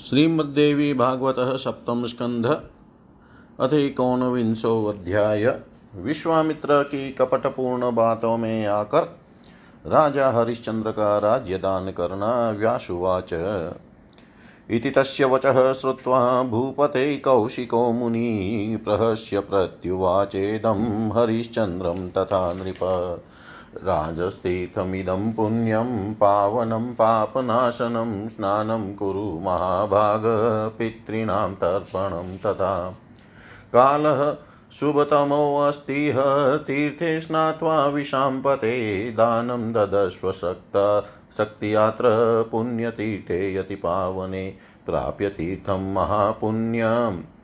श्रीमद्देवी भागवत सप्तम स्कंध अथ विंशो अध्याय। विश्वामित्र की कपटपूर्ण बातों में आकर राजा हरिश्चंद्र का राज्य दान करना व्यासुवाच। इति तस्य वचः श्रुत्वा भूपते कौशिको मुनि प्रहस्य प्रत्युवाचेदं हरिश्चन्द्रं तथा नृप। राजस्तीर्थमिदं पुण्यं, पावनं, पापनाशनं, स्नानं कुरु महाभाग पितॄणां तर्पणं तथा। कालः शुभतमोऽस्तिह तीर्थे स्नात्वा विशाम्पते, दानं ददस्व शक्त, शक्तियात्र पुण्यतीर्थे यति पावने प्राप्य तीर्थं महापुण्यम्।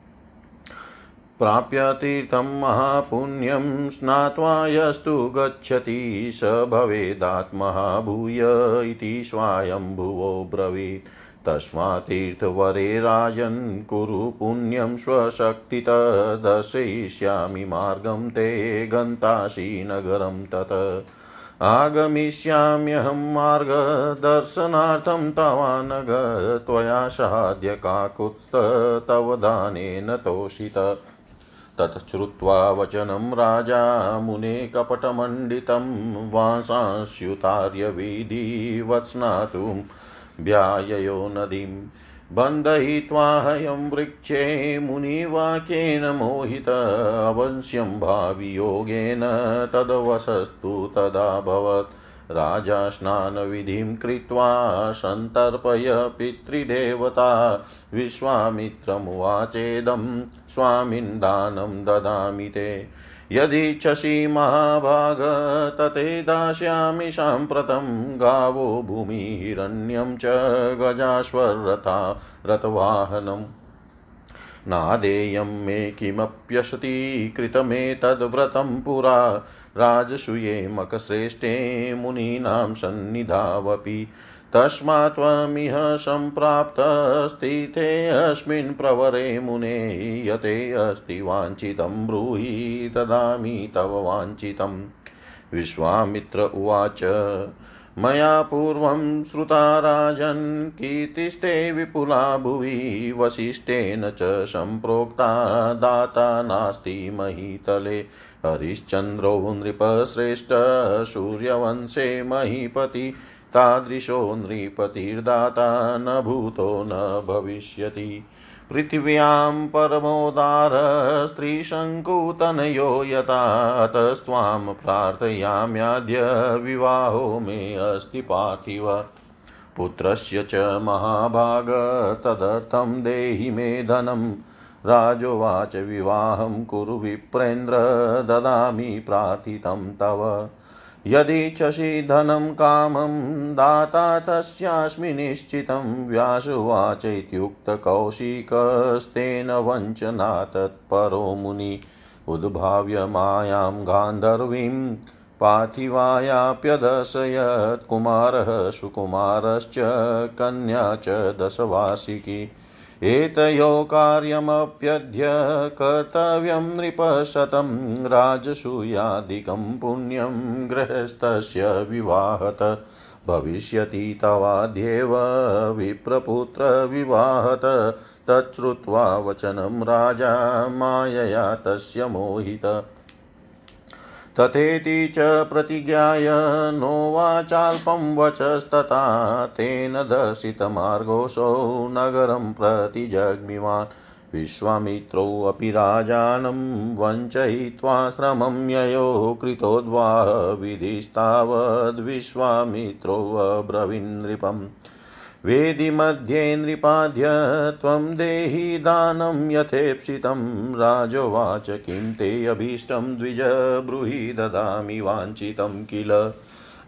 प्राप्य तीर्थं महापुण्यं स्नात्वा यस्तु गच्छति स भवेदात्मः भूय इति स्वायम्भुवो ब्रवीत्। तस्मात्तीर्थवरे राजन् कुरु पुण्यं स्वशक्तितः दर्शयिष्यामि मार्गं ते गन्तासि नगरं तत्। आगमिष्याम्यहं मार्गदर्शनार्थं तवानग त्वया साद्य काकुत्स्थ तव दानेन तोषित। तच्छ्रुत्वा वचनं राजा मुने कपटमण्डितं वांसांस्युतार्य विधिवत्स्नातुं व्याययो नदीं बन्धयित्वा हयं वृक्षे मुनिवाक्येन मोहित अवश्यं भावियोगेन तदवसस्तु तदाभवत् राजा स्नानविधिं कृत्वा सन्तर्पय पितृदेवता विश्वामित्रमुवाचेदं स्वामिन् दानं ददामि ते। यदीच्छसि महाभाग, तते दास्यामि साम्प्रतं गावो भूमिहिरण्यं च गजाश्वरथा रथवाहनम्। नादेयं मे किमप्यसति कृतमेतद्व्रतं पुरा राजसूये मकश्रेष्ठे मुनीनां सन्निधावपि तस्मात् त्वमिह सम्प्राप्तस्थितेऽस्मिन् प्रवरे मुने यते अस्ति वाञ्छितं ब्रूहि ददामि तव वाञ्छितम्। विश्वामित्र उवाच मया पूर्वं श्रुता राजन् कीर्तिस्ते विपुला भुवि, वसिष्ठेन च सम्प्रोक्ता दाता नास्ति महीतले। हरिश्चन्द्रो नृपश्रेष्ठ सूर्यवंशे महीपति तादृशो नृपतिर्दाता न भूतो न भविष्यति। पृथिव्यां परमोदार स्त्रीशङ्कुतनयो यतातस्त्वां प्रार्थयाम्याद्य विवाहो मे अस्ति पार्थिव। पुत्रस्य च महाभाग, तदर्थं देहि मे धनं। राजोवाच विवाहं कुरु विप्रेन्द्र, ददामि प्रार्थितं तव। यदीच्छसि धनं कामं दाता तस्यास्मि निश्चितं व्यासुवाच इत्युक्तकौशिकस्तेन वञ्चना तत्परो मुनि उद्भाव्य मायां गान्धर्वीं पार्थिवायाप्यदर्शयत् कुमारः सुकुमारश्च कन्या च दशवार्षिकी। एतयो कार्यमप्यद्य कर्तव्यं नृपशतं राजसूयादिकं पुण्यं गृहस्थस्य विवाहत। भविष्यति तवाद्येव विप्रपुत्रविवाहत तच्छ्रुत्वा वचनं राजा मायया तस्य मोहित। तथेति च प्रतिज्ञाय नोवाचाल्पं वचस्तथा तेन दर्शितमार्गोऽसौ नगरं प्रति जग्मिवान्। विश्वामित्रोऽपि राजानं वञ्चयित्वा श्रमं ययो कृतोद्वा विधिस्तावद्विश्वामित्रोऽब्रवीन्नृपम् वेदिमध्ये नृपाद्य त्वं देहि दानं यथेप्सितं। राजोवाच किं ते अभीष्टं द्विज ब्रूहि ददामि वाञ्छितं किल।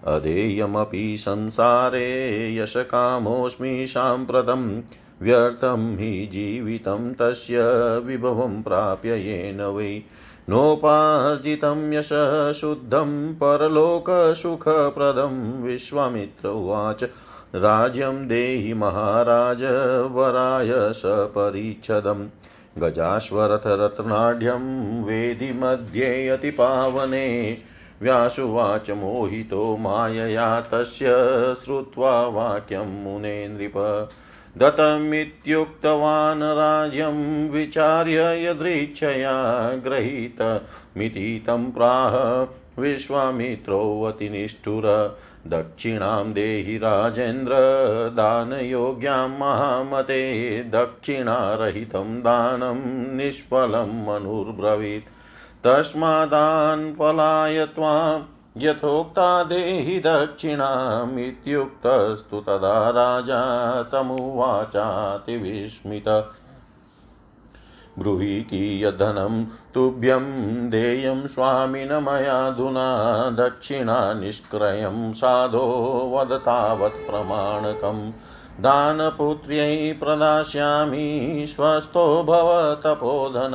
अधेयमपि संसारे यशकामोऽस्मि साम्प्रतं। व्यर्थं हि जीवितं तस्य विभवं प्राप्य येन वै। नोपार्जितं यशः शुद्धं, परलोकसुखप्रदं। विश्वामित्र उवाच राज्यं देहि महाराज वराय सपरिच्छदम् गजाश्वरथरत्नाढ्यं वेदि मध्ये अतिपावने व्यासुवाच मोहितो मायया तस्य श्रुत्वा वाक्यं मुने नृप। दत्तमित्युक्तवान् राज्यं विचार्य यदृच्छया गृहीतमिति तं प्राह विश्वामित्रोऽतिनिष्ठुर दक्षिणां देहि राजेन्द्र, दानयोग्यां महामते, दक्षिणारहितं दानं निष्फलं मनुर्ब्रवीत्। तस्मादान् पलाय त्वां, यथोक्ता देहि दक्षिणामित्युक्तस्तु तदा राजा तमुवाचातिविस्मित। कियद्धनं तुभ्यं देयं स्वामिन मयाधुना दक्षिणा निष्क्रयं साधो वद तावत् प्रमाणकम् दानपुत्र्यै प्रदास्यामि, स्वस्थो भव तपोधन,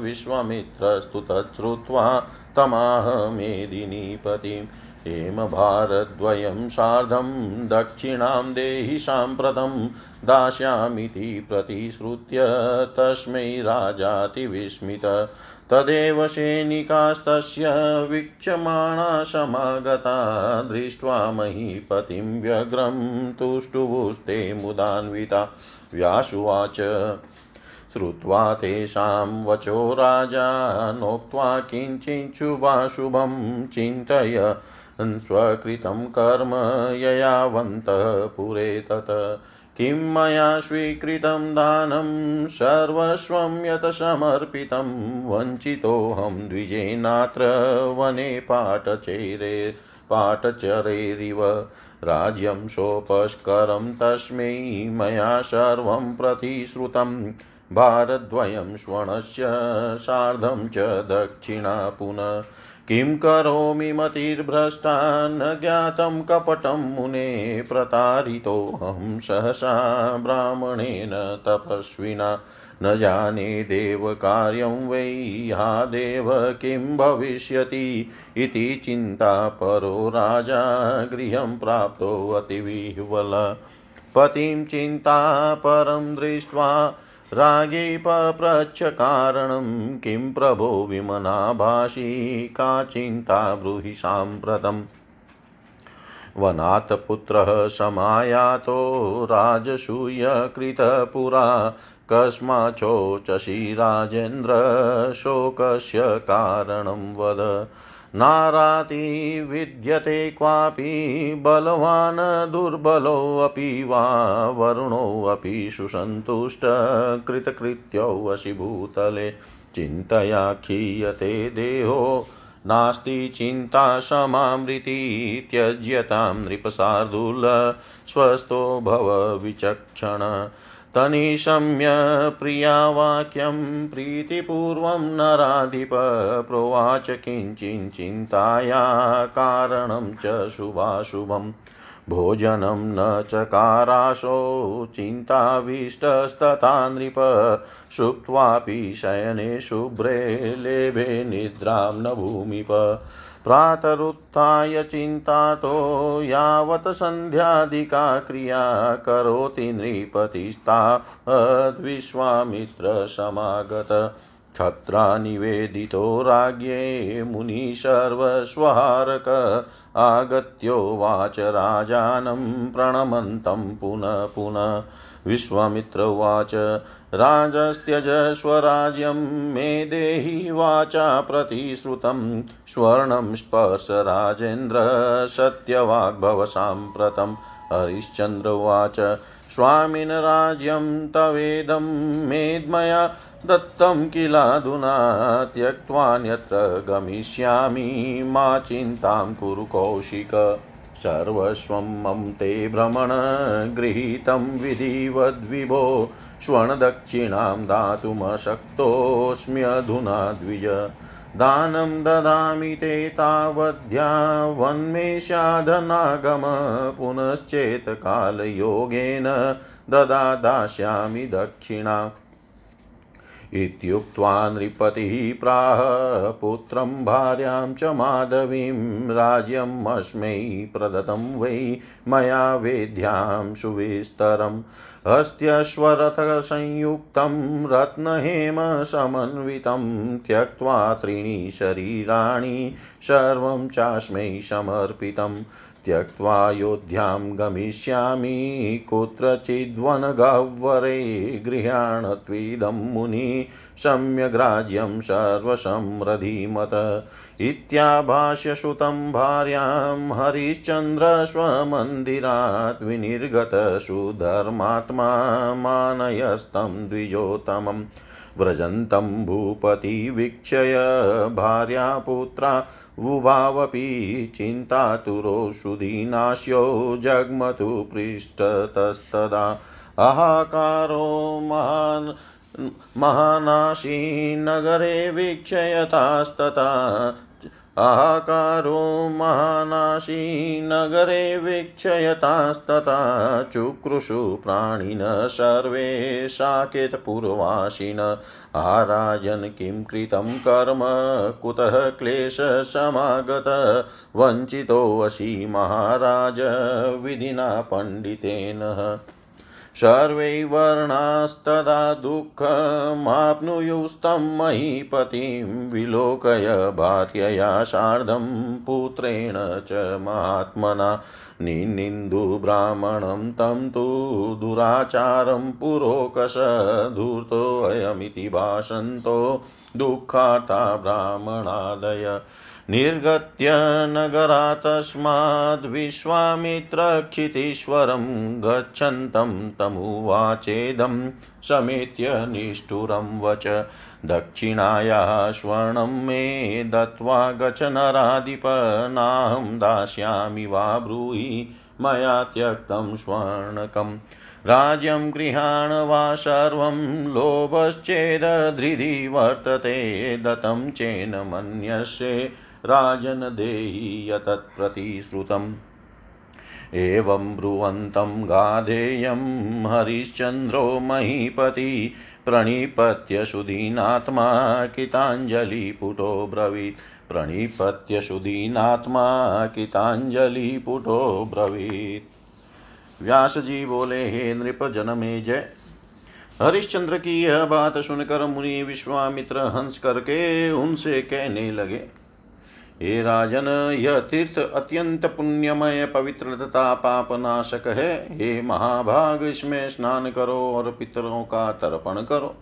विश्वामित्रस्तु तच्छ्रुत्वा तमाह मेदिनीपतिम्। हेमभारद्वयं सार्धं दक्षिणां देहि साम्प्रतं दास्यामीति प्रतिश्रुत्य तस्मै राजातिविस्मित। तदेव सैनिकास्तस्य वीक्षमाणा समागता दृष्ट्वा महीपतिं व्यग्रं तुष्टुवुस्ते मुदान्विता। व्यासुवाच, श्रुत्वा तेषां वचो राजा, नोक्त्वा किञ्चिच्छुभाशुभं चिन्तय स्वकृतं कर्म ययावन्तः पुरे तत्। किं मया स्वीकृतं दानं सर्वस्वं यत् समर्पितं वञ्चितोऽहं द्विजेनात्र वने पाटचेरे पाटचरेरिव। राज्यं सोपस्करं तस्मै मया सर्वं प्रतिश्रुतम्। भारद्वयं स्वर्णस्य सार्धं च दक्षिणा पुनः। किं करोमि मतिर्भ्रष्टा न ज्ञातं कपटं मुने प्रतारितोऽहं सहसा ब्राह्मणेन तपस्विना। न जाने देवकार्यं वै हा देव किं भविष्यति इति चिन्ता परो राजा गृहं प्राप्तोऽतिविह्वल पतिं चिन्ता परं दृष्ट्वा रागे पप्रच्छ कारणं किं प्रभो विमनाभाषी का चिन्ता ब्रूहि साम्प्रतम् वनात् पुत्रः समायातो राजसूयकृतपुरा कस्माच्चोचसि राजेन्द्र शोकस्य कारणं वद। नाराति विद्यते क्वापि बलवान् दुर्बलोऽपि वा वरुणोऽपि सुसन्तुष्टकृतकृत्योऽसि भूतले चिन्तया क्षीयते देहो, नास्ति चिन्ता समामृति त्यज्यतां नृपशार्दूल स्वस्थो भव विचक्षण। तनिशम्य प्रियावाक्यं प्रीतिपूर्वं नराधिप प्रोवाच किञ्चिञ्चिन्ताया कारणं च शुभाशुभम्। भोजनं न चकाराशो चिन्ताभीष्टस्तथा नृप सुप्त्वापि शयने शुभ्रे लेभे निद्रां न भूमिप प्रातरुत्थाय चिन्तातो, यावत् सन्ध्यादिका क्रिया करोति नृपतिस्ताद्विश्वामित्रसमागत क्षत्रा निवेदितो राज्ञे मुनि सर्वस्वहारक आगत्योवाच राजानं प्रणमन्तं पुनः पुनः। विश्वामित्र उवाच राजस्त्यजस्वराज्यं मे देहि वाचा प्रतिश्रुतं। स्वर्णं स्पर्श राजेन्द्र सत्यवाग्भव साम्प्रतं। हरिश्चन्द्र उवाच स्वामिन राज्यं तवेदं मेद्मया दत्तं किलाधुना त्यक्त्वान्यत्र गमिष्यामि मा चिन्तां कुरु कौशिक। सर्वस्वं मम ते भ्रमण गृहीतं विधिवद्विभो स्वर्णदक्षिणां दातुमशक्तोऽस्म्यधुना द्विज। दानं ददामि ते तावद्यावन्मेषाधनागम पुनश्चेत्कालयोगेन ददा दास्यामि दक्षिणा। इत्युक्त्वा नृपतिः प्राह, पुत्रं भार्यां च माधवीं राज्यमस्मै प्रदत्तं वै मया वेद्यां सुविस्तरम्। हस्त्यश्वरथसंयुक्तं रत्नहेमसमन्वितं, त्यक्त्वा त्रीणि शरीराणि सर्वं चास्मै समर्पितम्। त्यक्त्वायोध्यां गमिष्यामि। कुत्रचिद्वनगह्वरे गृहाणत्विदं मुनि सम्यग्राज्यं सर्वसम्रधिमत इत्याभाष्य सुतं भार्यां हरिश्चन्द्रस्वमन्दिरात् विनिर्गत सुधर्मात्मा मानयस्तं द्विजोत्तमम् व्रजन्तं भूपतिवीक्षय भार्यापुत्रा उभावपि चिन्तातुरो सुदीनाश्यो जग्मतु पृष्ठतस्तदा अहाकारो महान् महानाशीनगरे वीक्षयतास्तता हाहाकारो महानाशी नगरे वीक्षयतास्तथा, चुक्रुषु प्राणिनः सर्वे साकेतपूर्वासिन आराजन् किं कृतं कर्म, कुतः क्लेशसमागत वञ्चितोऽसि महाराज, विधिना पण्डितेन। सर्वै वर्णास्तदा दुःखमाप्नुयुस्तं महीपतिं विलोकय भार्यया सार्धं पुत्रेण च महात्मना निन्दिन्दुब्राह्मणं तं तु दुराचारं पुरोकश धूर्तोऽयमिति भाषन्तो दुःखाता ब्राह्मणादय निर्गत्य नगरा तस्माद्विश्वामित्रक्षितीश्वरं गच्छन्तं तमुवाचेदं समेत्य निष्ठुरं वच दक्षिणायाः स्वर्णं मे दत्त्वा गच नराधिप नाहं दास्यामि वा ब्रूहि मया त्यक्तं स्वर्णकम् राज्यं गृहाण वा सर्वं लोभश्चेदधृधि वर्तते दत्तं चेन मन्यस्ये राजन देहि यतत्प्रतिश्रुतम् एवं ब्रुवन्तं गाधेयं हरिश्चन्द्रो महीपति प्रणिपत्य सुदीनात्मा किताञ्जलिपुटो ब्रवीत्। प्रणिपत्य सुदीनात्मा किताञ्जलिपुटो ब्रवीत्। व्यास जी बोले, हे नृप जनमे जय। हरिश्चंद्र की यह बात सुनकर मुनि विश्वामित्र हंस करके उनसे कहने लगे हे राजन, यह तीर्थ अत्यंत पुण्यमय पवित्र तथा पाप नाशक है। हे महाभाग, इसमें स्नान करो और पितरों का तर्पण करो।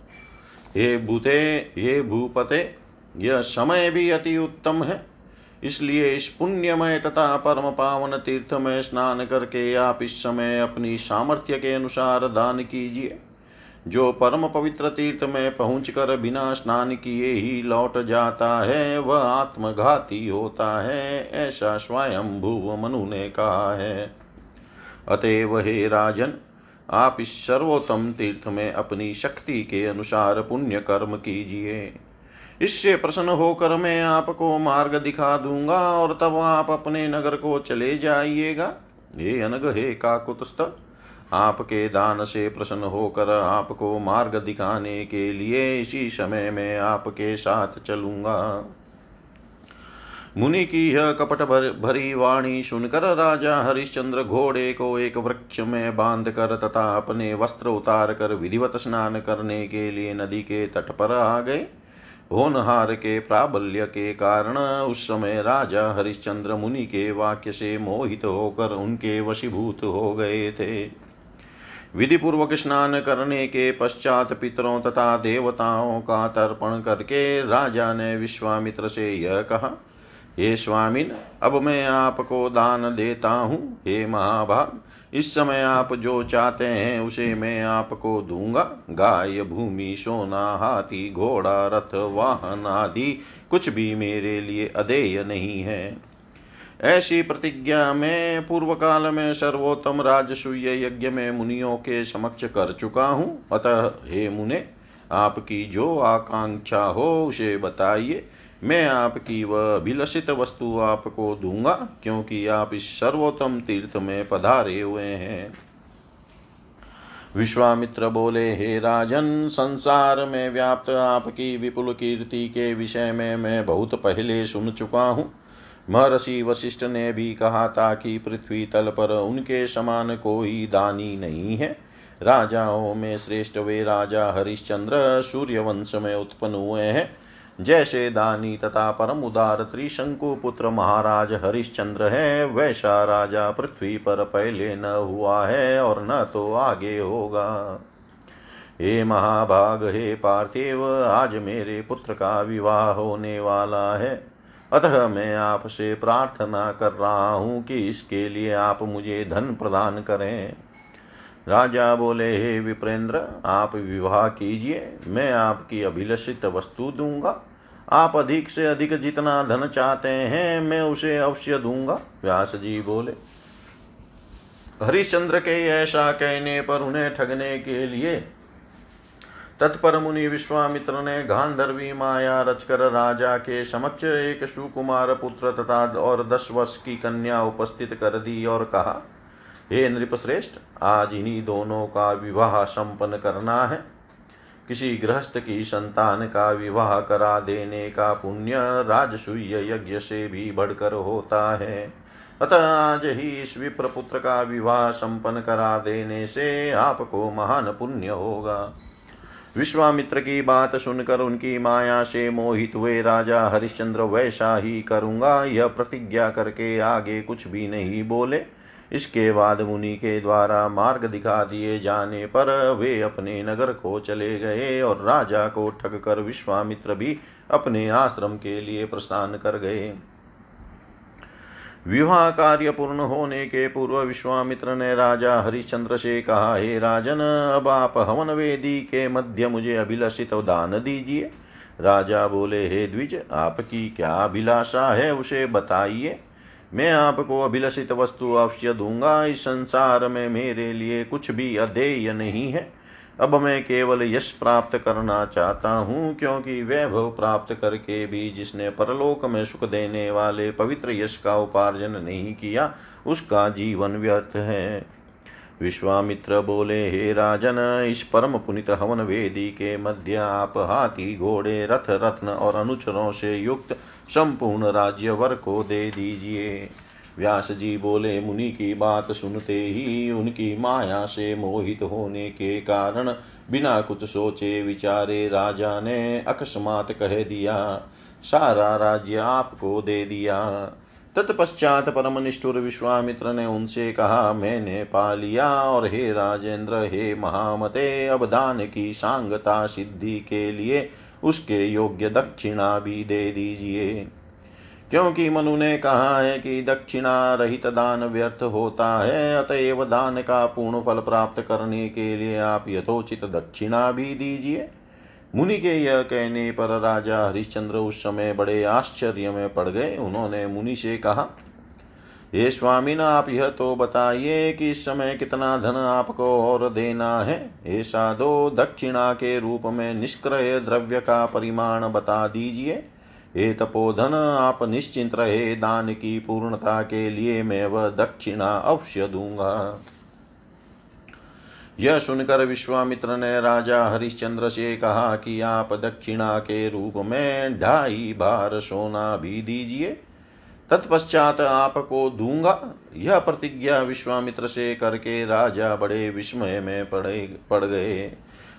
हे भूते, हे भूपते, यह समय भी अति उत्तम है। इसलिए इस पुण्यमय तथा परम पावन तीर्थ में स्नान करके आप इस समय अपनी सामर्थ्य के अनुसार दान कीजिए। जो परम पवित्र तीर्थ में पहुंचकर बिना स्नान किए ही लौट जाता है, वह आत्मघाती होता है, ऐसा स्वयं भूव मनु ने कहा है। अतएव हे राजन, आप इस सर्वोत्तम तीर्थ में अपनी शक्ति के अनुसार पुण्य कर्म कीजिए। इससे प्रसन्न होकर मैं आपको मार्ग दिखा दूँगा और तब आप अपने नगर को चले जाइएगा। हे अनग हे काकुतस्थ आपके दान से प्रसन्न होकर आपको मार्ग दिखाने के लिए इसी समय में आपके साथ चलूँगा। मुनि की यह कपट भर, भरी वाणी सुनकर राजा हरिश्चंद्र घोड़े को एक वृक्ष में बाँध कर तथा अपने वस्त्र उतार कर विधिवत स्नान करने के लिए नदी के तट पर आ गए। होनहार के प्राबल्य के कारण उस समय राजा हरिश्चंद्र मुनि के वाक्य से मोहित होकर उनके वशीभूत हो गए थे। विधि पूर्वक स्नान करने के पश्चात पितरों तथा देवताओं का तर्पण करके राजा ने विश्वामित्र से यह कहा, हे स्वामिन, अब मैं आपको दान देता हूँ, हे महाभाग। इस समय आप जो चाहते हैं उसे मैं आपको दूँगा। गाय, भूमि, सोना, हाथी, घोड़ा, रथ, वाहन आदि कुछ भी मेरे लिए अधेय नहीं है। ऐसी प्रतिज्ञा में पूर्व काल में सर्वोत्तम राजसूय यज्ञ में मुनियों के समक्ष कर चुका हूँ। अतः हे मुने, आपकी जो आकांक्षा हो उसे बताइए। मैं आपकी वह अभिलषित वस्तु आपको दूँगा, क्योंकि आप इस सर्वोत्तम तीर्थ में पधारे हुए हैं। विश्वामित्र बोले, हे राजन, संसार में व्याप्त आपकी विपुल कीर्ति के विषय में मैं बहुत पहले सुन चुका हूँ। महर्षि वशिष्ठ ने भी कहा था कि पृथ्वी तल पर उनके समान कोई दानी नहीं है। राजाओं में श्रेष्ठ वे राजा हरिश्चंद्र सूर्य वंश में उत्पन्न हुए हैं। जैसे दानी तथा परम उदार त्रिशंकु पुत्र महाराज हरिश्चंद्र है, वैसा राजा पृथ्वी पर पहले न हुआ है और न तो आगे होगा। हे महाभाग, हे पार्थिव, आज मेरे पुत्र का विवाह होने वाला है। अतः मैं आपसे प्रार्थना कर रहा हूँ कि इसके लिए आप मुझे धन प्रदान करें। राजा बोले, हे विप्रेंद्र, आप विवाह कीजिए, मैं आपकी अभिलषित वस्तु दूँगा। आप अधिक से अधिक जितना धन चाहते हैं, मैं उसे अवश्य दूँगा। व्यास जी बोले। हरिश्चंद्र के ऐसा कहने पर उन्हें ठगने के लिए तत्पर मुनि विश्वामित्र ने गांधर्वी माया रचकर राजा के समक्ष एक सुकुमार पुत्र तथा और दस वर्ष की कन्या उपस्थित कर दी और कहा, हे नृपश्रेष्ठ, आज इन्हीं दोनों का विवाह संपन्न करना है। किसी गृहस्थ की संतान का विवाह करा देने का पुण्य राजसूय यज्ञ से भी बढ़कर होता है। अतः आज ही इस विप्र पुत्र का विवाह संपन्न करा देने से आपको महान पुण्य होगा। विश्वामित्र की बात सुनकर उनकी माया से मोहित हुए राजा हरिश्चंद्र वैसा ही करूँगा, यह प्रतिज्ञा करके आगे कुछ भी नहीं बोले। इसके बाद मुनि के द्वारा मार्ग दिखा दिए जाने पर वे अपने नगर को चले गए और राजा को ठग कर विश्वामित्र भी अपने आश्रम के लिए प्रस्थान कर गए। विवाह कार्य पूर्ण होने के पूर्व विश्वामित्र ने राजा हरिश्चंद्र से कहा, हे राजन, अब आप हवन वेदी के मध्य मुझे अभिलषित दान दीजिए। राजा बोले, हे द्विज, आपकी क्या अभिलाषा है, उसे बताइए। मैं आपको अभिलषित वस्तु अवश्य दूँगा। इस संसार में मेरे लिए कुछ भी अधेय नहीं है। अब मैं केवल यश प्राप्त करना चाहता हूँ, क्योंकि वैभव प्राप्त करके भी जिसने परलोक में सुख देने वाले पवित्र यश का उपार्जन नहीं किया, उसका जीवन व्यर्थ है। विश्वामित्र बोले, हे राजन, इस परम पुनित हवन वेदी के मध्य आप हाथी, घोड़े, रथ, रत्न और अनुचरों से युक्त संपूर्ण राज्य वर को दे दीजिए। व्यास जी बोले, मुनि की बात सुनते ही उनकी माया से मोहित होने के कारण बिना कुछ सोचे विचारे राजा ने अकस्मात कह दिया। सारा राज्य आपको दे दिया। तत्पश्चात परम निष्ठुर विश्वामित्र ने उनसे कहा, मैंने पा लिया और हे राजेंद्र, हे महामते, अब दान की सांगता सिद्धि के लिए उसके योग्य दक्षिणा भी दे दीजिए। क्योंकि मनु ने कहा है कि दक्षिणा रहित दान व्यर्थ होता है, अतएव दान का पूर्ण फल प्राप्त करने के लिए आप यथोचित दक्षिणा भी दीजिए। मुनि के यह कहने पर राजा हरिश्चंद्र उस समय बड़े आश्चर्य में पड़ गए। उन्होंने मुनि से कहा ये स्वामी न आप यह तो बताइए कि इस समय कितना धन आपको और देना है। ऐसा दो दक्षिणा के रूप में निष्क्रय द्रव्य का परिमाण बता दीजिए। हे तपोधन, आप निश्चिंत रहे, दान की पूर्णता के लिए मैं वह दक्षिणा अवश्य दूँगा। यह सुनकर विश्वामित्र ने राजा हरिश्चंद्र से कहा कि आप दक्षिणा के रूप में ढाई बार सोना भी दीजिए, तत्पश्चात आपको दूँगा। यह प्रतिज्ञा विश्वामित्र से करके राजा बड़े विस्मय में पड़े, पड़ गए।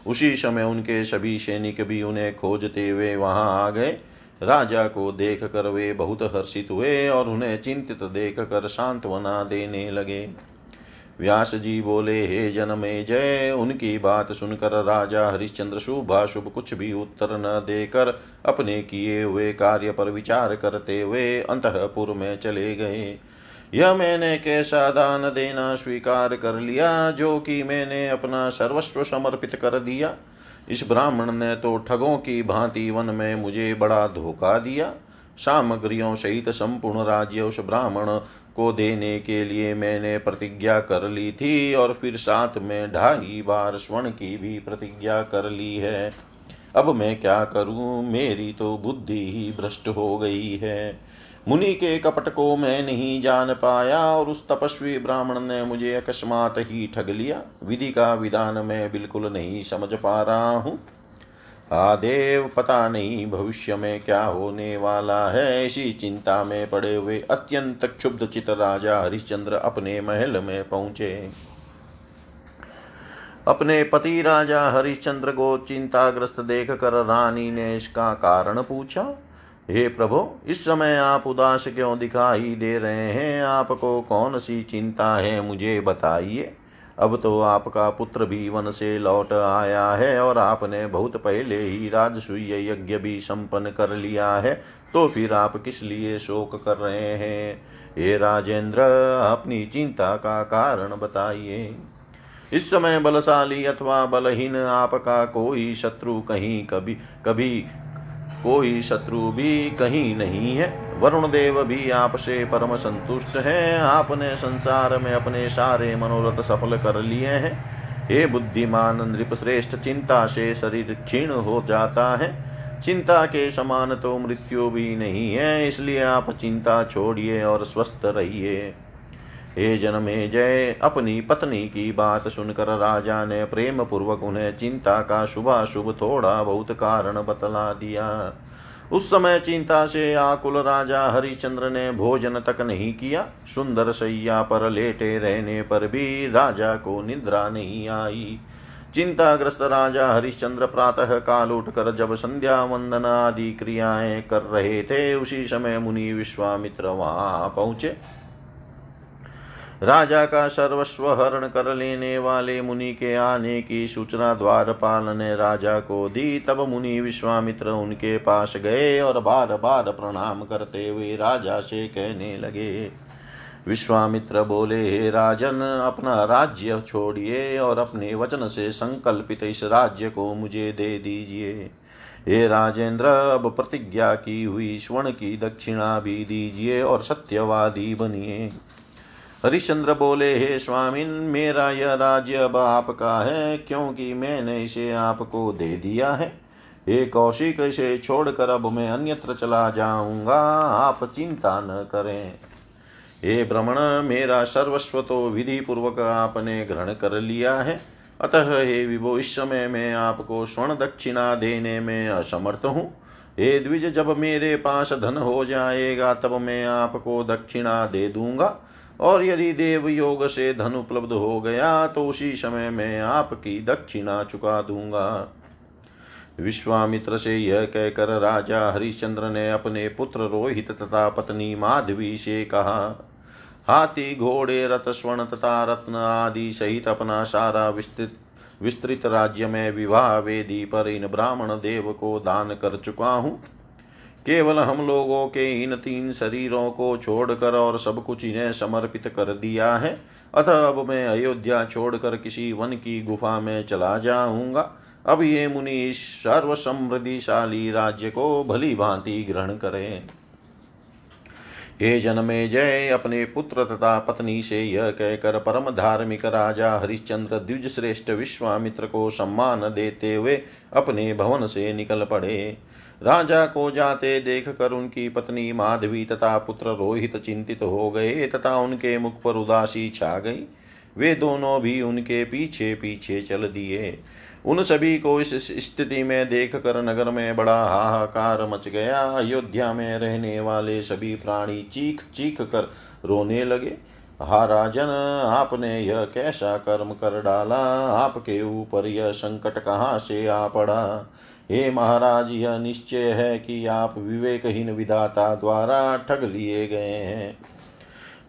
उसी समय उनके सभी सैनिक भी उन्हें खोजते हुए वहाँ आ गए। राजा को देख कर वे बहुत हर्षित हुए और उन्हें चिंतित देख कर सांत्वना देने लगे। व्यास जी बोले, हे जनमे जय उनकी बात सुनकर राजा हरिश्चंद्र शुभाशुभ कुछ भी उत्तर न देकर अपने किए हुए कार्य पर विचार करते हुए अंतपुर में चले गए। यह मैंने कैसा दान देना स्वीकार कर लिया, जो कि मैंने अपना सर्वस्व समर्पित कर दिया? इस ब्राह्मण ने तो ठगों की भांति वन में मुझे बड़ा धोखा दिया। सामग्रियों सहित संपूर्ण राज्य उस ब्राह्मण को देने के लिए मैंने प्रतिज्ञा कर ली थी और फिर साथ में ढाई बार स्वर्ण की भी प्रतिज्ञा कर ली है। अब मैं क्या करूँ? मेरी तो बुद्धि ही भ्रष्ट हो गई है। मुनि के कपट को मैं नहीं जान पाया और उस तपस्वी ब्राह्मण ने मुझे अकस्मात ही ठग लिया। विधि का विधान मैं बिल्कुल नहीं समझ पा रहा हूँ। आदेव पता नहीं भविष्य में क्या होने वाला है। इसी चिंता में पड़े हुए अत्यंत क्षुब्ध चित राजा हरिश्चंद्र अपने महल में पहुँचे। अपने पति राजा हरिश्चंद्र को चिंताग्रस्त देख कर रानी ने इसका कारण पूछा। हे प्रभु, इस समय आप उदास क्यों दिखाई दे रहे हैं? आपको कौन सी चिंता है, मुझे बताइए। अब तो आपका पुत्र भी वन से लौट आया है और आपने बहुत पहले ही राजसूय यज्ञ भी संपन्न कर लिया है तो फिर आप किस लिए शोक कर रहे हैं? हे राजेंद्र, अपनी चिंता का कारण बताइए। इस समय बलशाली अथवा बलहीन आपका कोई शत्रु कहीं कभी कभी कोई शत्रु भी कहीं नहीं है। वरुण देव भी आपसे परम संतुष्ट है। आपने संसार में अपने सारे मनोरथ सफल कर लिए हैं। हे बुद्धिमान नृप श्रेष्ठ चिंता से शरीर क्षीण हो जाता है। चिंता के समान तो मृत्यु भी नहीं है, इसलिए आप चिंता छोड़िए और स्वस्थ रहिए। हे जनमे जय, अपनी पत्नी की बात सुनकर राजा ने प्रेम पूर्वक उन्हें चिंता का शुभ थोड़ा बहुत कारण बतला दिया। उस समय चिंता से आकुल राजा हरिचंद्र ने भोजन तक नहीं किया। सुंदर सैया पर लेटे रहने पर भी राजा को निद्रा नहीं आई। चिंताग्रस्त राजा हरिश्चंद्र प्रातः काल उठकर जब संध्या वंदन आदि क्रियाएँ कर रहे थे, उसी समय मुनि विश्वामित्र वहाँ पहुँचे। राजा का सर्वस्व हरण कर लेने वाले मुनि के आने की सूचना द्वारपाल ने राजा को दी, तब मुनि विश्वामित्र उनके पास गए और बार बार प्रणाम करते हुए राजा से कहने लगे। विश्वामित्र बोले, हे राजन, अपना राज्य छोड़िए और अपने वचन से संकल्पित इस राज्य को मुझे दे दीजिए। हे राजेंद्र, अब प्रतिज्ञा की हुई स्वर्ण की दक्षिणा भी दीजिए और सत्यवादी बनिए। हरिश्चंद्र बोले, हे स्वामिन, मेरा यह राज्य अब आपका है, क्योंकि मैंने इसे आपको दे दिया है। हे कौशिक, इसे छोड़कर अब मैं अन्यत्र चला जाऊँगा। आप चिंता न करें। हे भ्रमण मेरा सर्वस्व तो विधि पूर्वक आपने ग्रहण कर लिया है। अतः हे विभो, इस समय मैं आपको स्वर्ण दक्षिणा देने में असमर्थ हूँ। हे द्विज, जब मेरे पास धन हो जाएगा, तब मैं आपको दक्षिणा दे दूँगा। और यदि देव योग से धन उपलब्ध हो गया तो उसी समय मैं आपकी दक्षिणा चुका दूँगा। विश्वामित्र से यह कहकर राजा हरिश्चंद्र ने अपने पुत्र रोहित तथा पत्नी माधवी से कहा, हाथी, घोड़े, रथ, स्वर्ण तथा रत्न आदि सहित अपना सारा विस्तृत विस्तृत राज्य में विवाह वेदी पर इन ब्राह्मण देव को दान कर चुका हूँ। केवल हम लोगों के इन तीन शरीरों को छोड़कर और सब कुछ इन्हें समर्पित कर दिया है। अतः अब मैं अयोध्या छोड़कर किसी वन की गुफा में चला जाऊँगा। अब ये मुनि सर्व समृद्धिशाली राज्य को भली भांति ग्रहण करें। हे जन्मे जय, अपने पुत्र तथा पत्नी से यह कहकर परम धार्मिक राजा हरिश्चंद्र द्विज श्रेष्ठ विश्वामित्र को सम्मान देते हुए अपने भवन से निकल पड़े। राजा को जाते देख कर उनकी पत्नी माधवी तथा पुत्र रोहित चिंतित हो गए तथा उनके मुख पर उदासी छा गई। वे दोनों भी उनके पीछे पीछे चल दिए। उन सभी को इस स्थिति में देख कर नगर में बड़ा हाहाकार मच गया। अयोध्या में रहने वाले सभी प्राणी चीख चीख कर रोने लगे। हा राजन, आपने यह कैसा कर्म कर डाला? आपके ऊपर यह संकट कहाँ से आ पड़ा? हे महाराज, यह निश्चय है कि आप विवेकहीन विधाता द्वारा ठग लिए गए हैं।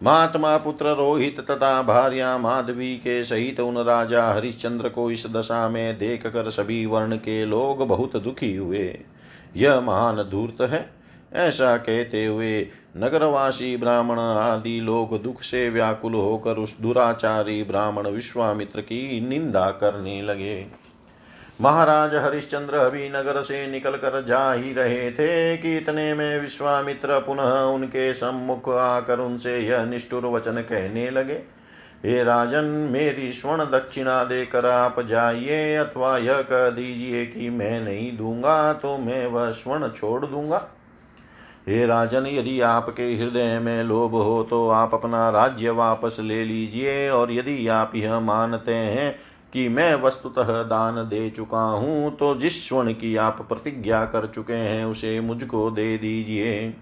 महात्मा पुत्र रोहित तथा भार्या माधवी के सहित उन राजा हरिश्चंद्र को इस दशा में देख कर सभी वर्ण के लोग बहुत दुखी हुए। यह महान धूर्त है। ऐसा कहते हुए नगरवासी ब्राह्मण आदि लोग दुख से व्याकुल होकर उस दुराचारी ब्राह्मण विश्वामित्र की निंदा करने लगे। महाराज हरिश्चंद्र अभी नगर से निकल कर जा ही रहे थे कि इतने में विश्वामित्र पुनः उनके सम्मुख आकर उनसे यह निष्ठुर वचन कहने लगे, हे राजन, मेरी स्वर्ण दक्षिणा देकर आप जाइए अथवा यह कह दीजिए कि मैं नहीं दूँगा तो मैं वह स्वर्ण छोड़ दूँगा। हे राजन, यदि आपके हृदय में लोभ हो तो आप अपना राज्य वापस ले लीजिए और यदि आप यह मानते हैं कि मैं वस्तुतः दान दे चुका हूँ तो जिस स्वर्ण की आप प्रतिज्ञा कर चुके हैं, उसे मुझको दे दीजिए।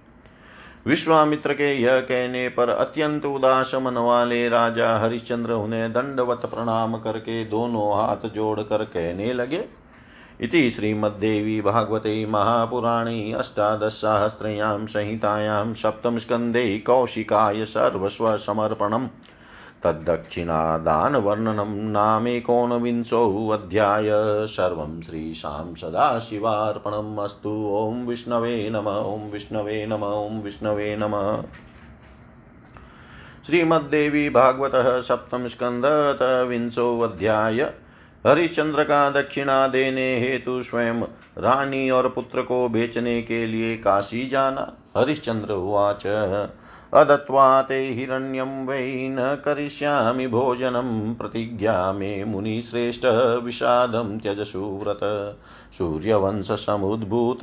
विश्वामित्र के यह कहने पर अत्यंत उदास मन वाले राजा हरिश्चंद्र उन्हें दंडवत प्रणाम करके दोनों हाथ जोड़कर कहने लगे। इति श्रीमद्देवी भागवते महापुराणे अष्टादशसाहस्रयां संहितायां सप्तमस्कन्धे कौशिकाय सर्वस्वसमर्पणम्। तद्दक्षिणादानवर्णनं नामेकोनविंशोऽध्याय सर्वं श्रीशां सदाशिवार्पणम् अस्तु। ॐ विष्णवे नम, ॐ विष्णवे नम, ॐ विष्णवे नमः। श्रीमद्देवी भागवतः सप्तम स्कंदत विंशोऽध्याय हरिश्चंद्र का दक्षिणा देने हेतु स्वयं रानी और पुत्र को बेचने के लिए काशी जाना। हरिश्चंद्र उवाच। अदत्वा ते हिरण्यं वै न करिष्यामि भोजनं प्रतिज्ञा मे मुनिश्रेष्ठ विषादं त्यजसु व्रत सूर्यवंशसमुद्भूत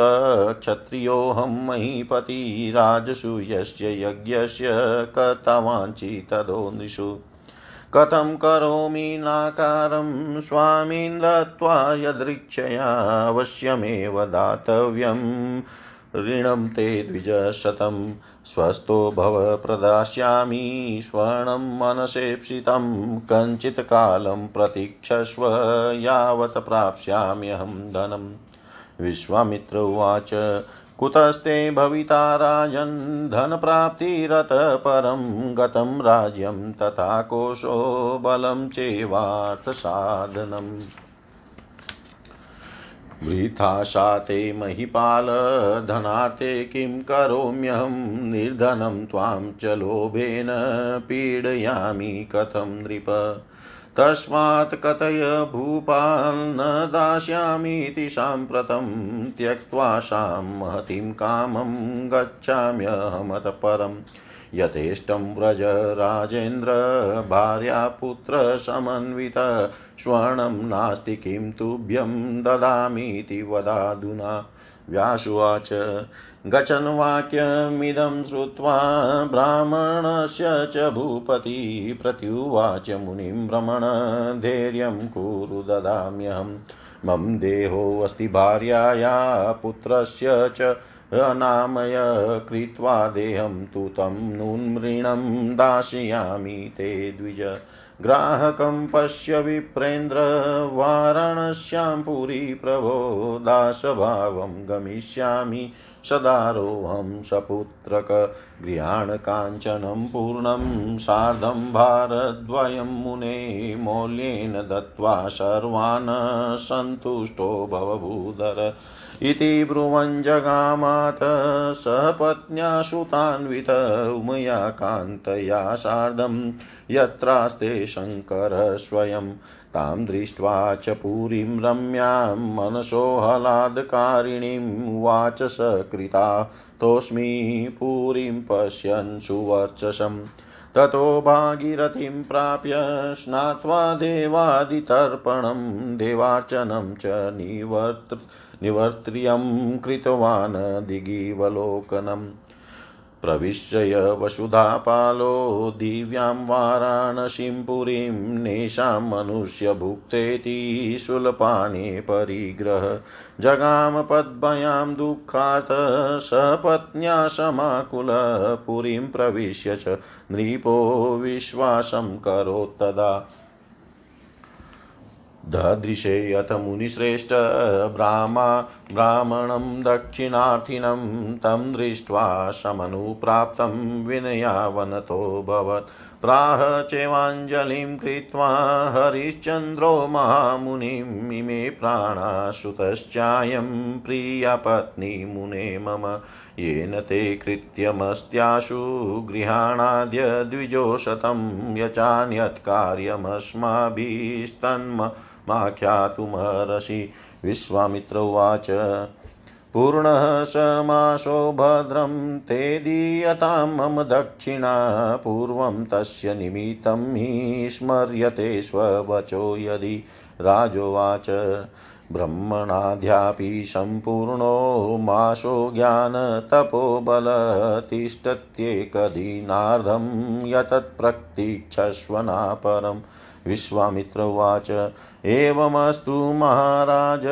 क्षत्रियोऽहं महीपति राजसूयस्य यज्ञस्य कथवाञ्चितदो नृषु। कथं करोमि नाकारं स्वामीन् दत्त्वा यदृच्छया अवश्यमेव दातव्यम्। ऋणं ते द्विजशतं। स्वस्थो भव प्रदास्यामि स्वर्णं मनसेप्सितं। कञ्चित् कालं प्रतीक्षस्व यावत् प्राप्स्याम्यहं धनम् विश्वामित्र उवाच, कुतस्ते भविता राजन्? धनप्राप्तिरतः परं गतं राज्यं तथा कोशो बलं चेवार्थसाधनम् वृथाशा ते महिपाल धनार्थे किं करोम्यहं, निर्धनं त्वां च लोभेन पीडयामि कथं नृप। तस्मात् कथय भूपाल् न दास्यामीति साम्प्रतं त्यक्त्वा सां महतीं कामं गच्छाम्यहमतः परम् यथेष्टं व्रज राजेन्द्र भार्यापुत्रसमन्वित स्वर्णं नास्ति किं तुभ्यं ददामीति वदाधुना। व्यासुवाच गचन् वाक्यमिदं श्रुत्वा ब्राह्मणस्य च भूपति प्रत्युवाच मुनिं भ्रमण धैर्यं कुरु ददाम्यहं मम देहोऽस्ति भार्याया पुत्रस्य च अनामय कृत्वा देहं तु तं नून्मृणं दास्यामि ते द्विज। ग्राहकं पश्य विप्रेन्द्र वाराणस्यां पुरी प्रभो दासभावं गमिष्यामि। सदारोहं सपुत्रक गृहाण काञ्चनं पूर्णं सार्धं भारद्वयं मुने मौल्येन दत्त्वा सर्वान् सन्तुष्टो भवभूधर इति ब्रुवञ्जगामात सपत्न्या सुतान्वित उमया कान्तया सार्धं यत्रास्ते शङ्कर स्वयं तां दृष्ट्वा च पुरीं रम्यां मनसोऽहलादकारिणीम् उवाच सकृता तोऽस्मि पुरीं पश्यन् सुवर्चसम् ततो भागीरथीं प्राप्य स्नात्वा देवादितर्पणं देवार्चनं च निवर्त निवर्त्र्यं कृतवान् दिगिवलोकनम् प्रविश्य वसुधापालो, दिव्यां वाराणसीं पुरीं नेषां मनुष्यभुक्तेति शुल्पाने परिग्रह। जगाम पद्मयां दुःखात् सपत्न्या समाकुलः, पुरीं प्रविश्य च नृपो विश्वासं करोत्तदा। ददृशे अथ मुनिश्रेष्ठ ब्राह्मा, ब्राह्मणं दक्षिणार्थिनं तं दृष्ट्वा समनुप्राप्तं विनयावनतोऽभवत् प्राह चैवाञ्जलिं कृत्वा हरिश्चन्द्रो महामुनिम् इमे प्राणाश्रुतश्चायं प्रियपत्नी मुने मम। येन ते कृत्यमस्त्याशु गृहाणाद्य द्विजोशतं यचान्यत् कार्यमस्माभिस्तन्म माख्यातुमर्हसि। विश्वामित्र उवाच पूर्णः समासो भद्रं ते दीयतां मम दक्षिणा। पूर्वं तस्य निमित्तं हि स्मर्यते स्ववचो यदि राजोवाच। ब्रह्मणाध्यापि सम्पूर्णो माशो ज्ञानतपोबलतिष्ठत्येकदिनार्धं यतत्प्रतीक्षस्वना परम् विश्वामित्र उवाच एवमस्तु महाराज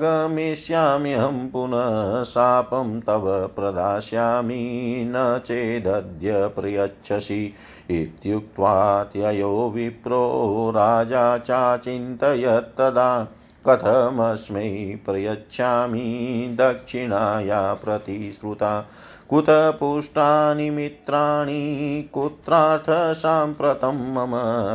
आगमिष्याम्यहं पुनः, शापं तव प्रदास्यामि, न चेदद्य प्रयच्छसि। इत्युक्त्वा त्ययो विप्रो, राजा चाचिन्तयत्तदा, कथमस्मै प्रयच्छामि दक्षिणाया प्रतिश्रुता कुतः पुष्टानि मित्राणि कुत्राथ साम्प्रतं मम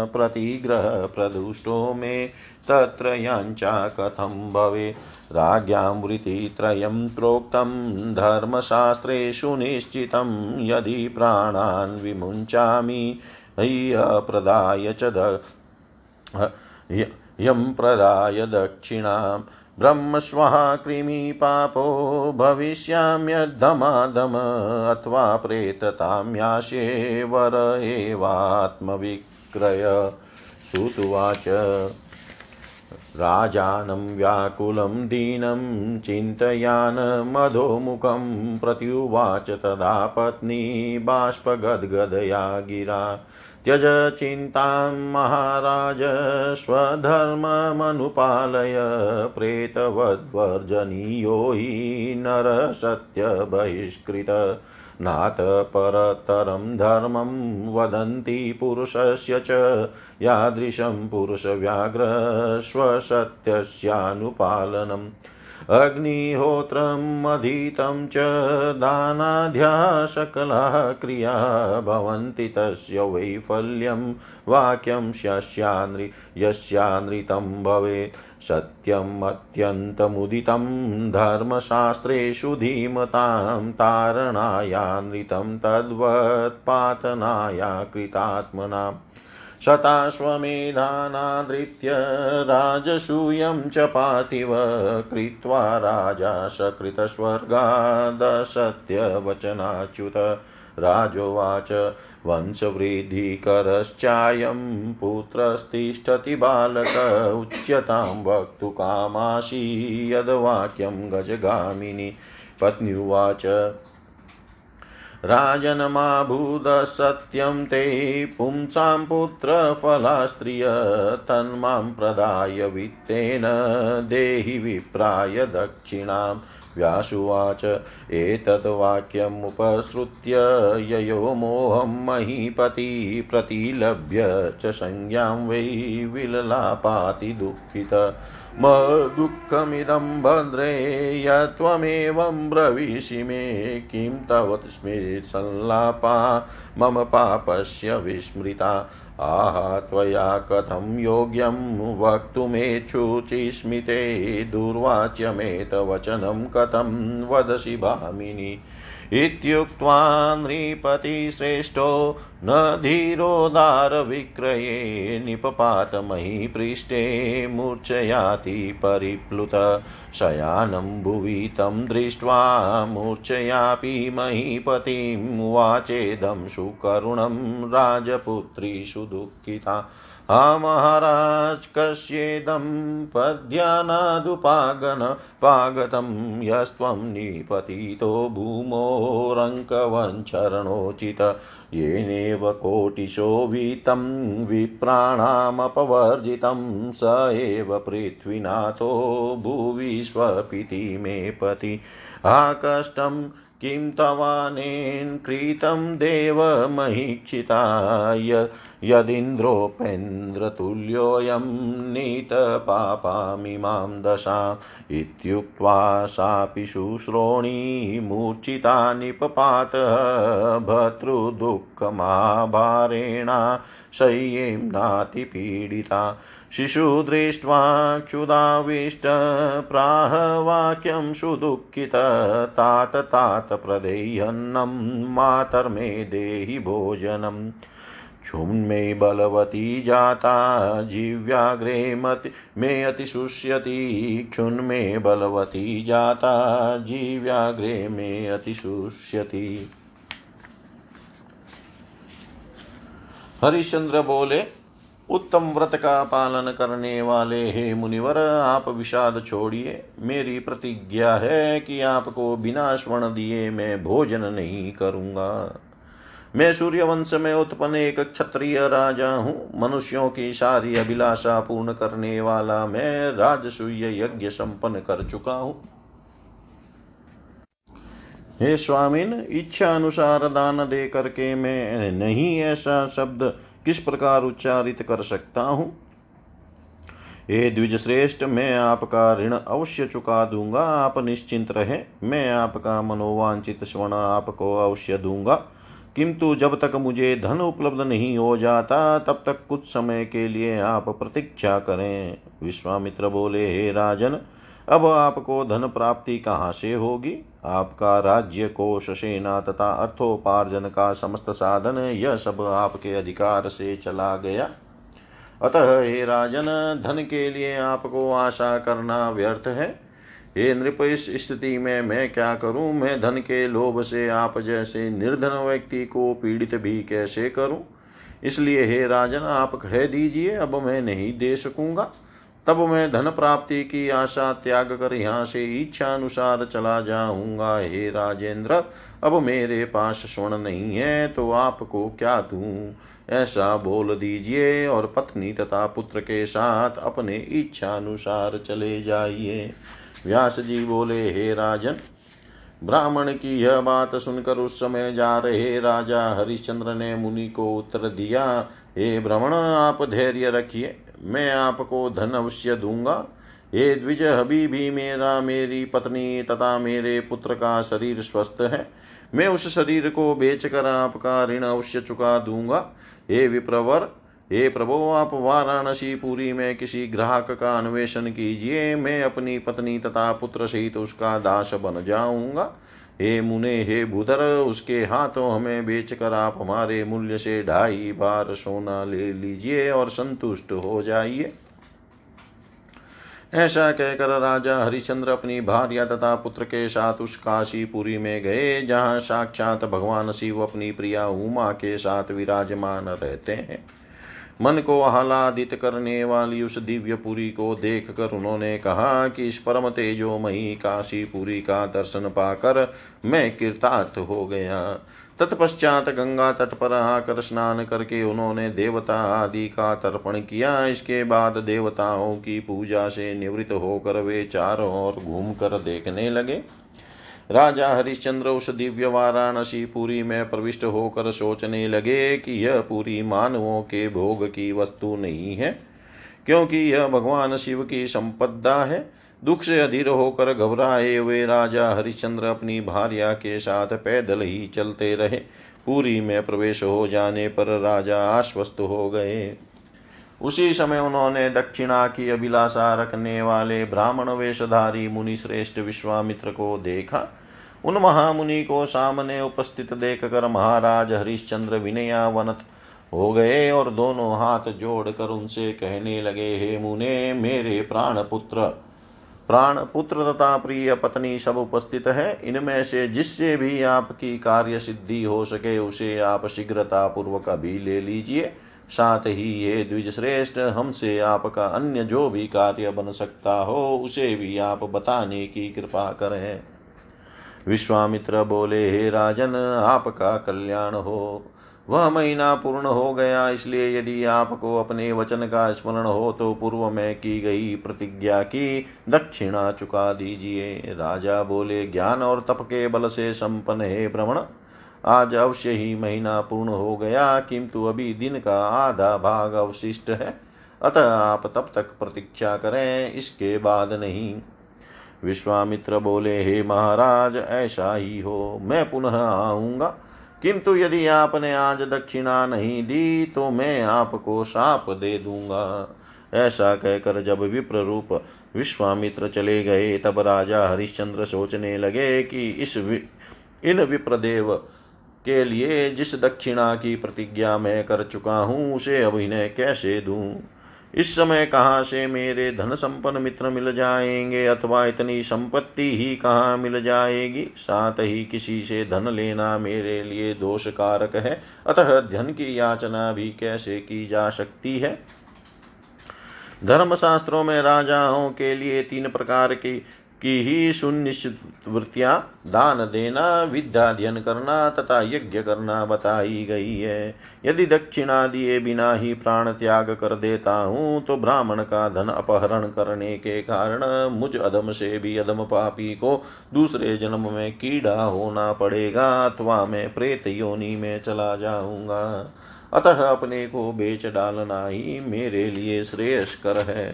प्रतिग्रहप्रदुष्टो मे तत्र याञ्चा कथं भवे। राज्ञां वृत्तित्रयं प्रोक्तं धर्मशास्त्रेषु निश्चितं यदि प्राणान् विमुञ्चामि। ह्यप्रदाय च यं प्रदाय दक्षिणां ब्रह्मस्वः कृमिपापो भविष्याम्यद्धमादम अथवा प्रेतताम्याशे वर एवात्मविक्रय। श्रुतुवाच राजानं व्याकुलं दीनं चिन्तयान् मधोमुखं प्रत्युवाच तदा पत्नी बाष्पगद्गदया गिरा। त्यज चिन्तां महाराज स्वधर्ममनुपालय प्रेतवद्वर्जनीयो हि नरसत्यबहिष्कृत। नाथ परतरं धर्मं वदन्ति पुरुषस्य च, यादृशं पुरुषव्याघ्रस्वसत्यस्यानुपालनम् अग्निहोत्रम् च दानाद्या सकलाः क्रिया भवन्ति तस्य वैफल्यं वाक्यं शस्यानृ यस्यानृतं भवेत्। सत्यम् अत्यन्तमुदितं धर्मशास्त्रेषु धीमतां तारणायानृतं तद्वत्पातनाया कृतात्मनाम् शताश्वमेधानादृत्य राजसूयं च पार्थिव कृत्वा राजा सकृतस्वर्गादसत्यवचनाच्युत राजोवाच, वंशवृद्धिकरश्चायं पुत्रस्तिष्ठति बालक, उच्यतां वक्तुकामाशी यद्वाक्यं गजगामिनी। पत्न्युवाच राजन्माभूदसत्यं ते पुंसां पुत्रफलास्त्रिय तन्मां प्रदाय वित्तेन देहि विप्राय दक्षिणां व्यासुवाच। एतद् वाक्यमुपसृत्य ययो मोहं महीपति प्रतिलभ्य च संज्ञां वै विललापाति दुःखित। मदुःखमिदं भद्रे यत्त्वमेवं ब्रवीषि मे किं तव स्मृत्सल्लापा। मम पापस्य विस्मृता। आह त्वया कथं योग्यं वक्तुमेच्छुचिस्मिते दुर्वाच्यमेतवचनं कथं वदसि भामिनि। इत्युक्त्वा नृपतिश्रेष्ठो न धीरोदारविक्रये निपपातमहीपृष्ठे मूर्छयाति परिप्लुत शयानं भुवि तं दृष्ट्वा मूर्छयापि महीपतिं वाचेदं सुकरुणं राजपुत्रीषु दुःखिता। हा महाराज, कस्येदं पद्यानादुपागन पागतं यस्त्वं निपतितो भूमोरङ्कवञ्चरणोचित येनेव कोटिशो वीतं विप्राणामपवर्जितं स एव पृथ्वीनाथो भुवि स्वपिति मे पति। कष्टं किं तवानेन कृतं देवमहीक्षिताय? यदिन्द्रोपेन्द्रतुल्योऽयं नीतपापामिमां दशा। इत्युक्त्वा सापि शुश्रोणी मूर्छिता निपपात भर्तृदुःखमाभारेणा शय्यें नातिपीडिता शिशु दृष्ट्वा क्षुदाविष्ट प्राह वाक्यं सुदुःखित तात तात प्रदेयन्नं मातर्मे देहि भोजनम् क्षुन्मे बलवती जाता, जीव्याग्रे मति मे अतिशुष्यति। क्षुन्मे बलवती जाता, जीव्याग्रे मे अतिशुष्यति। हरिश्चंद्र बोले उत्तम व्रत का पालन करने वाले हे मुनिवर, आप विषाद छोड़िए। मेरी प्रतिज्ञा है कि आपको बिना स्वर्ण दिए मैं भोजन नहीं करूँगा। मैं सूर्यवंश में उत्पन्न एक क्षत्रिय राजा हूँ। मनुष्यों की सारी अभिलाषा पूर्ण करने वाला मैं राजसूय यज्ञ संपन्न कर चुका हूँ। हे स्वामिन, इच्छा अनुसार दान दे करके मैं नहीं ऐसा शब्द किस प्रकार उच्चारित कर सकता हूँ? हे द्विज श्रेष्ठ मैं आपका ऋण अवश्य चुका दूँगा। आप निश्चिंत रहे, मैं आपका मनोवांचित स्वर्ण आपको अवश्य दूँगा। किंतु जब तक मुझे धन उपलब्ध नहीं हो जाता, तब तक कुछ समय के लिए आप प्रतीक्षा करें। विश्वामित्र बोले, हे राजन अब आपको धन प्राप्ति कहाँ से होगी? आपका राज्य कोश सेना तथा अर्थोपार्जन का समस्त साधन, यह सब आपके अधिकार से चला गया। अतः हे राजन, धन के लिए आपको आशा करना व्यर्थ है। हे नृप, इस स्थिति में मैं क्या करूँ? मैं धन के लोभ से आप जैसे निर्धन व्यक्ति को पीड़ित भी कैसे करूँ? इसलिए हे राजन, आप कह दीजिए, अब मैं नहीं दे सकूँगा। तब मैं धन प्राप्ति की आशा त्याग कर यहाँ से इच्छा अनुसार चला जाऊँगा। हे राजेंद्र, अब मेरे पास स्वर्ण नहीं है तो आपको क्या दूँ? ऐसा बोल दीजिए और पत्नी तथा पुत्र के साथ अपने इच्छा अनुसार चले जाइए। व्यास जी बोले, हे राजन ब्राह्मण की यह बात सुनकर उस समय जा रहे राजा हरिश्चंद्र ने मुनि को उत्तर दिया, हे भ्रमण आप धैर्य रखिए, मैं आपको धन अवश्य दूँगा। हे द्विज अभी भी मेरा मेरी पत्नी तथा मेरे पुत्र का शरीर स्वस्थ है। मैं उस शरीर को बेचकर आपका ऋण अवश्य चुका दूँगा। हे विप्रवर हे प्रभु, आप वाराणसी पुरी में किसी ग्राहक का अन्वेषण कीजिए। मैं अपनी पत्नी तथा पुत्र सहित तो उसका दास बन जाऊँगा। हे मुने, हे बुधर उसके हाथों हमें बेचकर आप हमारे मूल्य से ढाई बार सोना ले लीजिए और संतुष्ट हो जाइए। ऐसा कहकर राजा हरिश्चंद्र अपनी भार्या तथा पुत्र के साथ उस काशीपुरी में गए, जहाँ साक्षात भगवान शिव अपनी प्रिया उमा के साथ विराजमान रहते हैं। मन को आह्लादित करने वाली उस दिव्यपुरी को देख कर उन्होंने कहा कि इस परम तेजोमयी काशीपुरी का दर्शन पाकर मैं कृतार्थ हो गया। तत्पश्चात गंगा तट पर आकर स्नान करके उन्होंने देवता आदि का तर्पण किया। इसके बाद देवताओं की पूजा से निवृत्त होकर वे चारों ओर घूम कर देखने लगे। राजा हरिश्चंद्र उस दिव्य वाराणसी पुरी में प्रविष्ट होकर सोचने लगे कि यह पूरी मानवों के भोग की वस्तु नहीं है, क्योंकि यह भगवान शिव की संपदा है। दुख से अधीर होकर घबराए हुए राजा हरिश्चंद्र अपनी भार्या के साथ पैदल ही चलते रहे। पूरी में प्रवेश हो जाने पर राजा आश्वस्त हो गए। उसी समय उन्होंने दक्षिणा की अभिलाषा रखने वाले ब्राह्मण वेशधारी मुनि श्रेष्ठ विश्वामित्र को देखा। उन महामुनि को सामने उपस्थित देखकर महाराज हरिश्चंद्र विनयावनत हो गए और दोनों हाथ जोड़कर उनसे कहने लगे, हे मुने, मेरे प्राण पुत्र प्राण पुत्र तथा प्रिय पत्नी सब उपस्थित है। इनमें से जिससे भी आपकी कार्य सिद्धि हो सके, उसे आप शीघ्रता पूर्वक अभी ले लीजिए। साथ ही ये द्विज श्रेष्ठ हमसे आपका अन्य जो भी कार्य बन सकता हो, उसे भी आप बताने की कृपा करें। विश्वामित्र बोले, हे राजन, आपका कल्याण हो। वह महीना पूर्ण हो गया, इसलिए यदि आपको अपने वचन का स्मरण हो तो पूर्व में की गई प्रतिज्ञा की दक्षिणा चुका दीजिए। राजा बोले, ज्ञान और तप के बल से संपन्न, हे भ्रमण आज अवश्य ही महीना पूर्ण हो गया किंतु अभी दिन का आधा भाग अवशिष्ट है। अतः आप तब तक प्रतीक्षा करें इसके बाद नहीं। विश्वामित्र बोले हे महाराज ऐसा ही हो मैं पुनः आऊँगा। किंतु यदि आपने आज दक्षिणा नहीं दी तो मैं आपको साप दे दूँगा। ऐसा कहकर जब विप्र रूप विश्वामित्र चले गए तब राजा हरिश्चंद्र सोचने लगे कि इस वि, इन विप्रदेव के लिए जिस दक्षिणा की प्रतिज्ञा मैं कर चुका हूँ, उसे इन्हें कैसे दूँ? इस समय कहाँ से मेरे धन संपन्न मित्र मिल जाएँगे अथवा इतनी संपत्ति ही कहाँ मिल जाएगी? साथ ही किसी से धन लेना मेरे लिए दोष कारक है। अतः धन की याचना भी कैसे की जा सकती है? धर्मशास्त्रों में राजाओं के लिए तीन प्रकार की की ही सुनिश्चित वृत्तियाँ दान देना, विद्याध्ययन करना, तथा यज्ञ करना बताई गई है। यदि दक्षिणा दिए बिना ही प्राण त्याग कर देता हूँ तो ब्राह्मण का धन अपहरण करने के कारण मुझ अधम से भी अधम पापी को दूसरे जन्म में कीड़ा होना पड़ेगा, अथवा मैं प्रेत योनि में चला जाऊँगा। अतः अपने को बेच डालना ही मेरे लिए श्रेयस्कर है।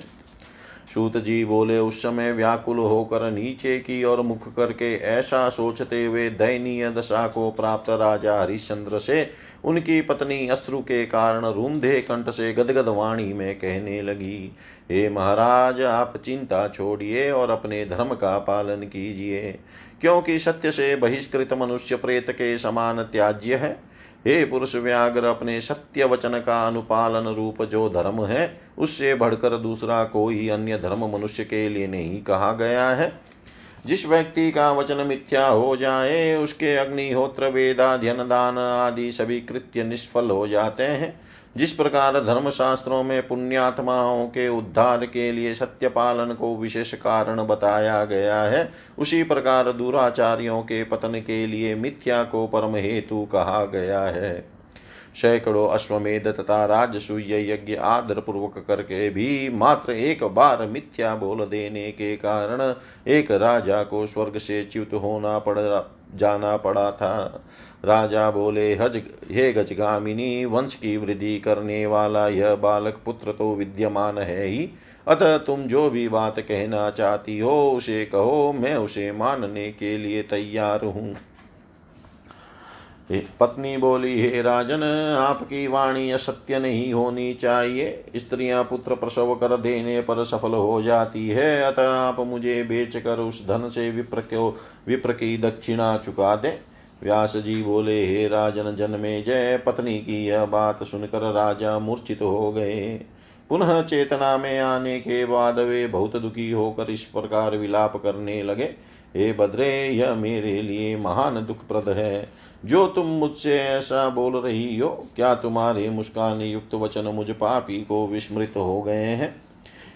सूत जी बोले, उस समय व्याकुल होकर नीचे की ओर मुख करके ऐसा सोचते हुए दयनीय दशा को प्राप्त राजा हरिश्चंद्र से उनकी पत्नी अश्रु के कारण रूमधे कंठ से गदगद वाणी में कहने लगी, हे महाराज, आप चिंता छोड़िए और अपने धर्म का पालन कीजिए, क्योंकि सत्य से बहिष्कृत मनुष्य प्रेत के समान त्याज्य है। हे पुरुष व्याघ्र, अपने सत्य वचन का अनुपालन रूप जो धर्म है, उससे बढ़कर दूसरा कोई अन्य धर्म मनुष्य के लिए नहीं कहा गया है। जिस व्यक्ति का वचन मिथ्या हो जाए, उसके अग्निहोत्र वेदाध्यन दान आदि सभी कृत्य निष्फल हो जाते हैं। जिस प्रकार धर्मशास्त्रों में पुण्यात्माओं के उद्धार के लिए सत्य पालन को विशेष कारण बताया गया है, उसी प्रकार दुराचार्यों के पतन के लिए मिथ्या को परम हेतु कहा गया है। सैकड़ों अश्वमेध तथा राजसूय यज्ञ आदर पूर्वक करके भी मात्र एक बार मिथ्या बोल देने के कारण एक राजा को स्वर्ग से च्युत होना पड़ जाना पड़ा था। राजा बोले, हज, हे गजगामिनी, वंश की वृद्धि करने वाला यह बालक पुत्र तो विद्यमान है ही। अतः तुम जो भी बात कहना चाहती हो, उसे कहो, मैं उसे मानने के लिए तैयार हूँ। पत्नी बोली, हे राजन, आपकी वाणी असत्य नहीं होनी चाहिए। स्त्रियाँ पुत्र प्रसव कर देने पर सफल हो जाती है। अतः आप मुझे बेचकर उस धन से विप्र को, विप्र की दक्षिणा चुका दें। व्यास जी बोले, हे राजन जन्मे जय पत्नी की यह बात सुनकर राजा मूर्छित हो गए। पुनः चेतना में आने के बाद वे बहुत दुखी होकर इस प्रकार विलाप करने लगे। हे बद्रे, यह मेरे लिए महान दुखप्रद है। जो तुम मुझसे ऐसा बोल रही हो, क्या तुम्हारे मुस्कान युक्त वचन मुझ पापी को विस्मृत हो गए हैं?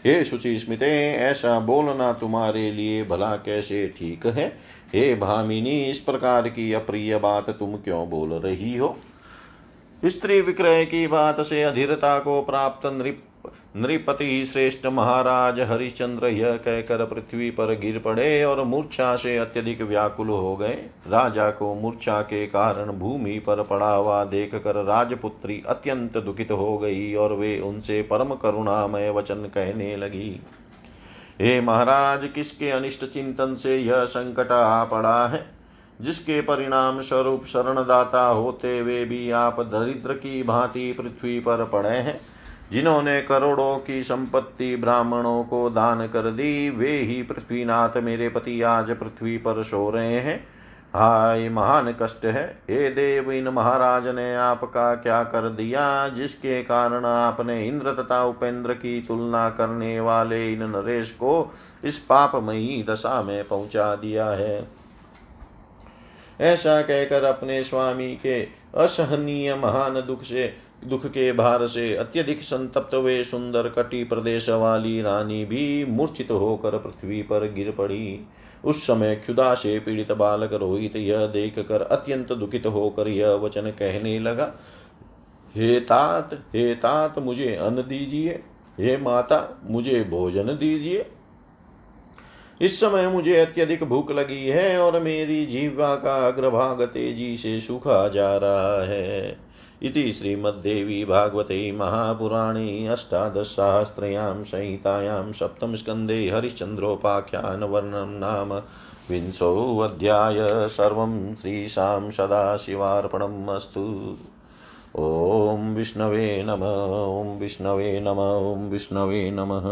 हे शुचि स्मिते, ऐसा बोलना तुम्हारे लिए भला कैसे ठीक है? हे भामिनी, इस प्रकार की अप्रिय बात तुम क्यों बोल रही हो? स्त्री विक्रय की बात से अधीरता को प्राप्त नृप नृपति श्रेष्ठ महाराज, हरिश्चंद्र, यह कहकर पृथ्वी पर गिर पड़े और मूर्छा से अत्यधिक व्याकुल हो गए। राजा को मूर्छा के कारण भूमि पर पड़ा हुआ देख कर राजपुत्री अत्यंत दुखित हो गई और वे उनसे परम करुणामय वचन कहने लगी। हे महाराज, किसके अनिष्ट चिंतन से यह संकट आ पड़ा है? जिसके परिणाम स्वरूप शरणदाता होते हुए भी आप दरिद्र की भांति पृथ्वी पर पड़े हैं। जिन्होंने करोड़ों की संपत्ति ब्राह्मणों को दान कर दी, वे ही पृथ्वीनाथ मेरे पति आज पृथ्वी पर सो रहे हैं। हाय, महान कष्ट है। हे देव, इन महाराज ने आपका क्या कर दिया, जिसके कारण आपने इंद्र तथा उपेंद्र की तुलना करने वाले इन नरेश को इस पापमयी दशा में पहुँचा दिया है। ऐसा कहकर अपने स्वामी के असहनीय महान दुख से दुख के भार से अत्यधिक संतप्त हुए सुंदर कटी प्रदेश वाली रानी भी मूर्छित होकर पृथ्वी पर गिर पड़ी। उस समय क्षुदा से पीड़ित बालक रोहित यह देख कर अत्यंत दुखित होकर यह वचन कहने लगा, हे तात हे तात, मुझे अन्न दीजिए। हे माता, मुझे भोजन दीजिए। इस समय मुझे अत्यधिक भूख लगी है और मेरी जीवा का अग्रभाग तेज़ी से सूखा जा रहा है। इति श्रीमद्देवी भागवते महापुराणे अष्टादशसहस्रयां संहितायां सप्तमस्कन्धे हरिश्चन्द्रोपाख्यानवर्णनं नाम विंशोऽध्याय सर्वं श्रीशां सदाशिवार्पणम् अस्तु। ॐ विष्णवे नम, ॐ विष्णवे नम, ॐ विष्णवे नमः।